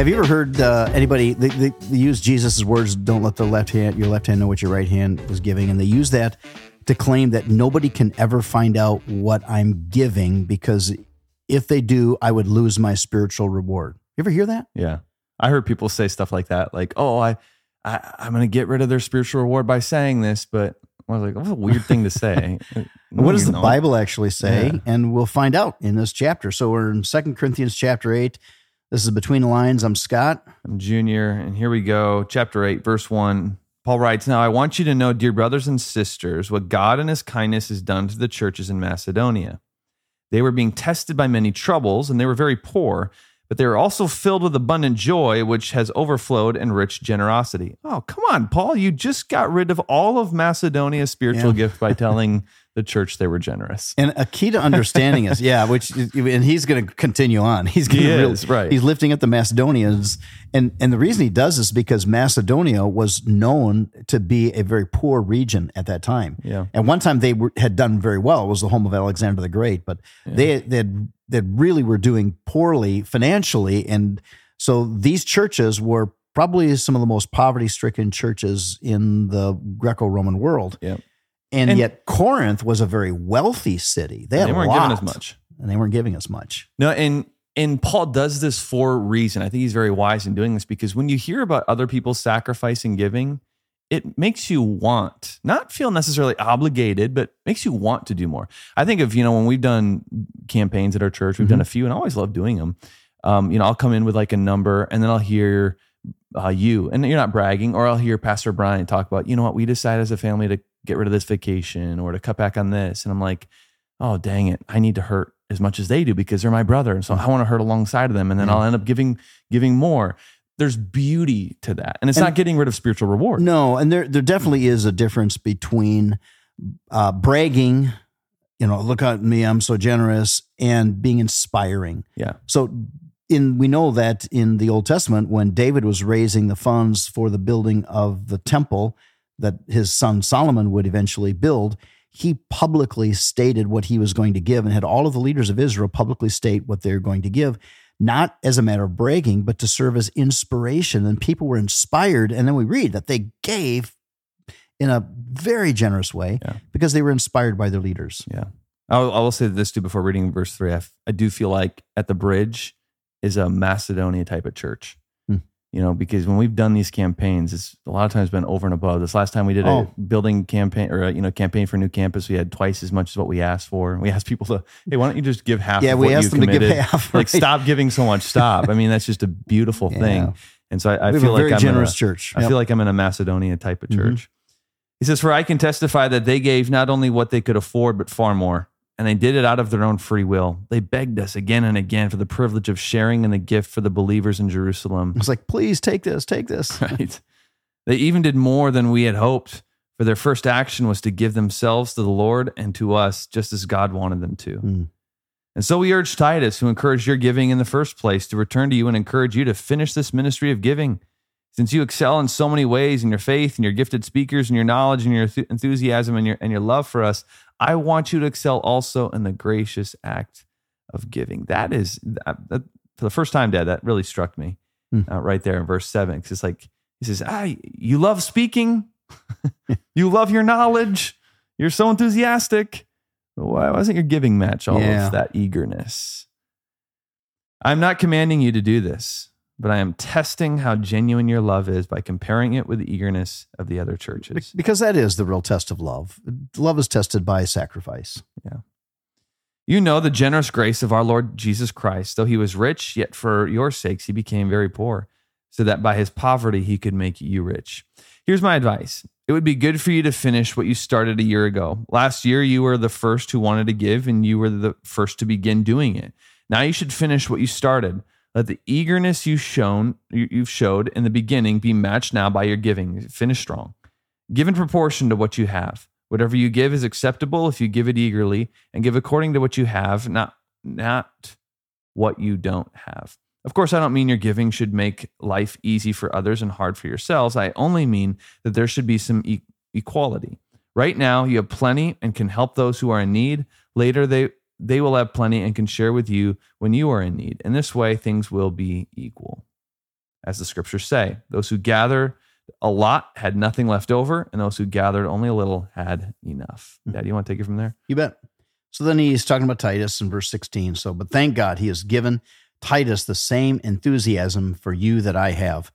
Have you ever heard uh, anybody they, they, they use Jesus' words? Don't let the left hand, your left hand, know what your right hand is giving, and they use that to claim that nobody can ever find out what I'm giving because if they do, I would lose my spiritual reward. You ever hear that? Yeah. I heard people say stuff like that, like, "Oh, I, I I'm going to get rid of their spiritual reward by saying this," but I was like, "That's a weird thing to say." No, what does the not. Bible actually say? Yeah. And we'll find out in this chapter. So we're in Second Corinthians chapter 8. This is Between the Lines. I'm Scott. I'm Junior, and here we go. Chapter 8, verse 1. Paul writes, Now I want you to know, dear brothers and sisters, what God in his kindness has done to the churches in Macedonia. They were being tested by many troubles, and they were very poor, but they were also filled with abundant joy, which has overflowed in rich generosity. Oh, come on, Paul. You just got rid of all of Macedonia's spiritual Yeah. gift by telling the church they were generous. And a key to understanding is, yeah, which and he's going to continue on. He's going He is, right. He's lifting up the Macedonians, and and the reason he does is because Macedonia was known to be a very poor region at that time. Yeah. At one time, they were, had done very well. It was the home of Alexander the Great, but they they had, they really were doing poorly financially, and so these churches were probably some of the most poverty stricken churches in the Greco Roman world. Yeah. And, And- yet Corinth was a very wealthy city. They, had they weren't giving us lot, much. and they weren't giving us much. No, and and Paul does this for a reason. I think he's very wise in doing this because when you hear about other people sacrificing giving, it makes you want, not feel necessarily obligated, but makes you want to do more. I think of, you know, when we've done campaigns at our church, we've done a few and I always love doing them. Um, you know, I'll come in with like a number and then I'll hear uh, you, and you're not bragging, or I'll hear Pastor Brian talk about, you know what, we decided as a family to get rid of this vacation or to cut back on this. And I'm like, oh dang it. I need to hurt as much as they do because they're my brother. And so i want to hurt alongside of them and then i'll end up giving giving more. There's beauty to that. And it's And- not getting rid of spiritual reward. No, and there there definitely is a difference between uh, bragging, you know, look at me, I'm so generous, and being inspiring. yeah. So in we know that in the Old Testament, when David was raising the funds for the building of the temple that his son Solomon would eventually build, he publicly stated what he was going to give and had all of the leaders of Israel publicly state what they're going to give, not as a matter of bragging, but to serve as inspiration. And people were inspired. And then we read that they gave in a very generous way Yeah. because they were inspired by their leaders. yeah I'll, say this too before reading verse three I, f- I do feel like at the bridge is a macedonia type of church. You know because when we've done these campaigns it's a lot of times been over and above. This last time we did Oh. a building campaign or a, you know campaign for a new campus we had twice as much as what we asked for. We asked people to hey why don't you just give half Yeah, of we what asked you them to give committed? half, like stop giving so much stop. I mean that's just a beautiful Yeah. thing. And so i, I feel like i'm generous in a, church. I feel like i'm in a macedonia type of Mhm. church. He says for i can testify that they gave not only what they could afford but far more and they did it out of their own free will they begged us again and again for the privilege of sharing in the gift for the believers in jerusalem It's like, please take this, take this. right they even did more than we had hoped for their first action was to give themselves to the lord and to us just as god wanted them to Mm. and so we urge Titus, who encouraged your giving in the first place, to return to you and encourage you to finish this ministry of giving. Since you excel in so many ways in your faith and your gifted speakers and your knowledge and your enth- enthusiasm and your, and your love for us, I want you to excel also in the gracious act of giving. That is, that, for the first time, Dad, that really struck me Hmm. uh, right there in verse seven. Because it's like, he says, ah, You love speaking, you love your knowledge, you're so enthusiastic. Why wasn't your giving match all Yeah. of that eagerness? I'm not commanding you to do this, but I am testing how genuine your love is by comparing it with the eagerness of the other churches. Because that is the real test of love. Love is tested by sacrifice. Yeah. You know the generous grace of our Lord Jesus Christ. Though he was rich, yet for your sakes he became very poor, so that by his poverty he could make you rich. Here's my advice it would be good for you to finish what you started a year ago. Last year, you were the first who wanted to give, and you were the first to begin doing it. Now you should finish what you started. Let the eagerness you shown you- you've showed in the beginning be matched now by your giving. Finish strong. Give in proportion to what you have. Whatever you give is acceptable if you give it eagerly, and give according to what you have, not not what you don't have. Of course, I don't mean your giving should make life easy for others and hard for yourselves. I only mean that there should be some e- equality. Right now, you have plenty and can help those who are in need. Later, they they will have plenty and can share with you when you are in need. In this way, things will be equal. as the scriptures say. Those who gather a lot had nothing left over, and those who gathered only a little had enough. Mhm. Dad, you want to take it from there? You bet. So then he's talking about Titus in verse 16. So, but thank God he has given Titus the same enthusiasm for you that I have.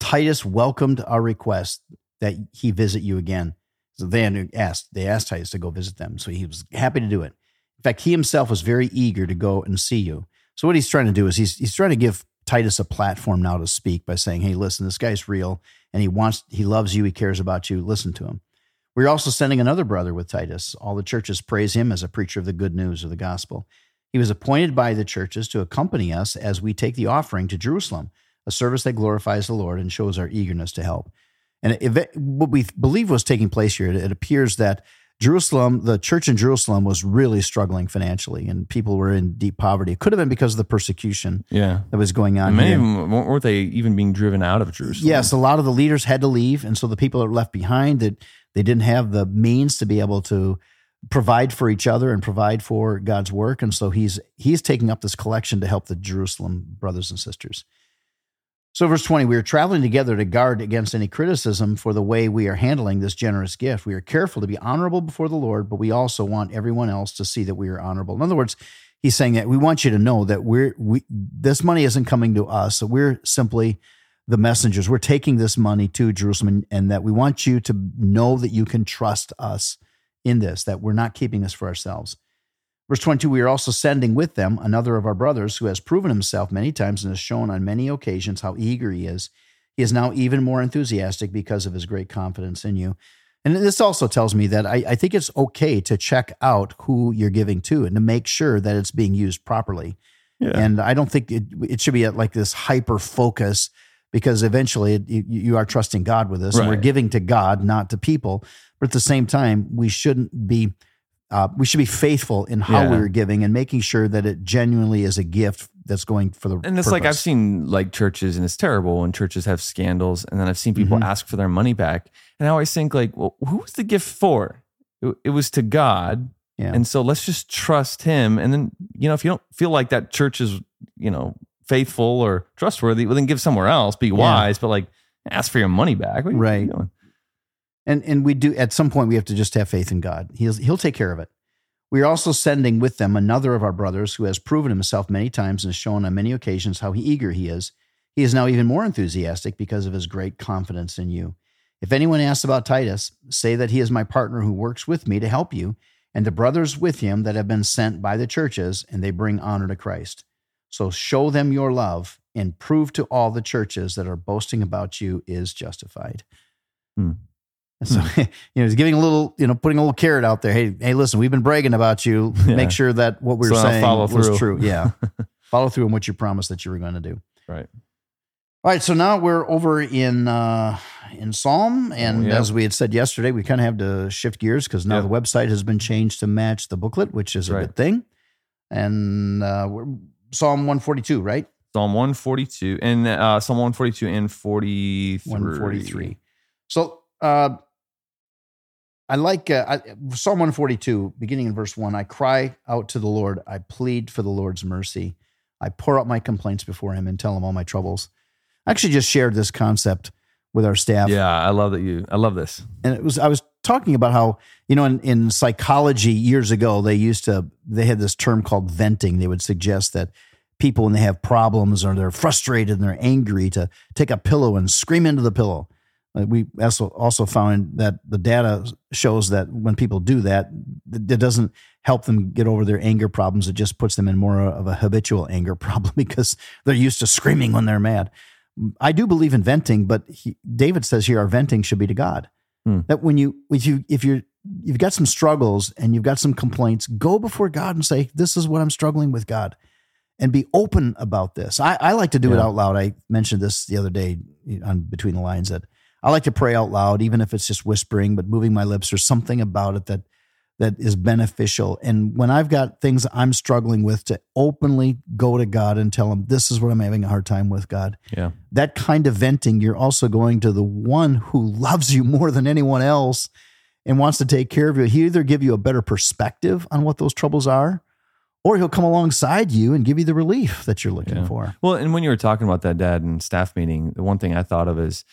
Titus welcomed our request that he visit you again. So they asked, they asked Titus to go visit them. So he was happy to do it. In fact, he himself was very eager to go and see you. So what he's trying to do is he's he's trying to give Titus a platform now to speak by saying, "Hey, listen, this guy's real and he wants he loves you, he cares about you. Listen to him." We're also sending another brother with Titus. All the churches praise him as a preacher of the good news of the gospel. He was appointed by the churches to accompany us as we take the offering to Jerusalem, a service that glorifies the Lord and shows our eagerness to help. And it, what we believe was taking place here, it appears that Jerusalem, the church in Jerusalem, was really struggling financially, and people were in deep poverty. It could have been because of the persecution Yeah. that was going on. And many here. of them weren't they even being driven out of Jerusalem? Yes, a lot of the leaders had to leave, and so the people that were left behind that they didn't have the means to be able to provide for each other and provide for God's work, and so he's he's taking up this collection to help the Jerusalem brothers and sisters. So, verse 20, we are traveling together to guard against any criticism for the way we are handling this generous gift. We are careful to be honorable before the Lord, but we also want everyone else to see that we are honorable. In other words, he's saying that we want you to know that we're we this money isn't coming to us. So we're simply the messengers. We're taking this money to Jerusalem and, and that we want you to know that you can trust us in this, that we're not keeping this for ourselves. Verse 22, we are also sending with them another of our brothers who has proven himself many times and has shown on many occasions how eager he is. He is now even more enthusiastic because of his great confidence in you. And this also tells me that I, I think it's okay to check out who you're giving to and to make sure that it's being used properly. Yeah. And I don't think it, it should be at like this hyper focus because eventually it, you, you are trusting God with this and we're giving to God, not to people. But at the same time, we shouldn't be, uh, we should be faithful in how Yeah. we're giving and making sure that it genuinely is a gift that's going for the And it's like I've seen like churches, and it's terrible when churches have scandals, and then I've seen people Mhm. ask for their money back, and I always think like, well, who was the gift for? It, it was to God, Yeah. and so let's just trust Him. And then you know, if you don't feel like that church is you know faithful or trustworthy, well, then give somewhere else. Be wise, but like ask for your money back. What are you Right. And and we do at some point we have to just have faith in God. He'll he'll take care of it. We are also sending with them another of our brothers who has proven himself many times and has shown on many occasions how eager he is. He is now even more enthusiastic because of his great confidence in you. If anyone asks about Titus, say that he is my partner who works with me to help you, and the brothers with him that have been sent by the churches, and they bring honor to Christ. So show them your love and prove to all the churches that are boasting about you is justified. Hmm. And so, you know, he's giving a little, you know, putting a little carrot out there. Hey, hey, listen, we've been bragging about you. Yeah. Make sure that what we're So saying was true. Yeah. follow through on what you promised that you were going to do. Right. All right, so now we're over in uh, in Psalm, and Oh, yeah. as we had said yesterday, we kind of have to shift gears because now the website has been changed to match the booklet, which is a Right. good thing. And uh, we're Psalm one forty two, right? Psalm 142 and uh, Psalm 142 and 43. One forty three. So uh, I like uh, I, Psalm one forty two, beginning in verse one. I cry out to the Lord. I plead for the Lord's mercy. I pour out my complaints before Him and tell Him all my troubles. I actually just shared this concept with our staff. Yeah, I love that you. I love this. and it was I was talking about how you know in, in psychology years ago they used to they had this term called venting. They would suggest that people when they have problems or they're frustrated and they're angry to take a pillow and scream into the pillow. Uh, we also also found that the data shows that when people do that, it doesn't help them get over their anger problems. It just puts them in more of a habitual anger problem because they're used to screaming when they're mad. I do believe in venting, but he, David says here our venting should be to God. Hmm. That when you if you if you're you've got some struggles and you've got some complaints, go before God and say, "This is what I'm struggling with, God," and be open about this. I, I like to do it out loud. I mentioned this the other day on Between the Lines that I like to pray out loud, even if it's just whispering, but moving my lips. There's something about it that that is beneficial. And when I've got things I'm struggling with, to openly go to God and tell Him, "This is what I'm having a hard time with, God." Yeah. that kind of venting, you're also going to the one who loves you more than anyone else and wants to take care of you. He either give you a better perspective on what those troubles are, or he'll come alongside you and give you the relief that you're looking Yeah. for. Well, and when you were talking about that dad and staff meeting, the one thing I thought of is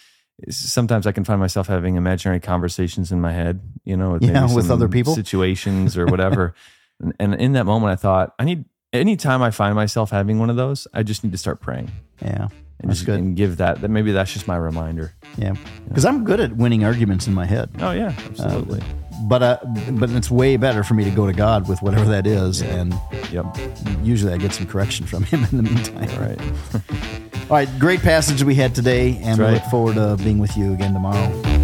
sometimes I can find myself having imaginary conversations in my head, you know, with, Yeah, with other people. situations or whatever. and, and in that moment, I thought, I need, anytime I find myself having one of those, I just need to start praying Yeah, and just good. and give that, that maybe that's just my reminder. yeah. Because I'm good at winning arguments in my head. Oh, yeah, absolutely. but uh, but it's way better for me to go to God with whatever that is, and yep. usually I get some correction from Him in the meantime. All right. All right, great passage we had today, and we look forward to being with you again tomorrow.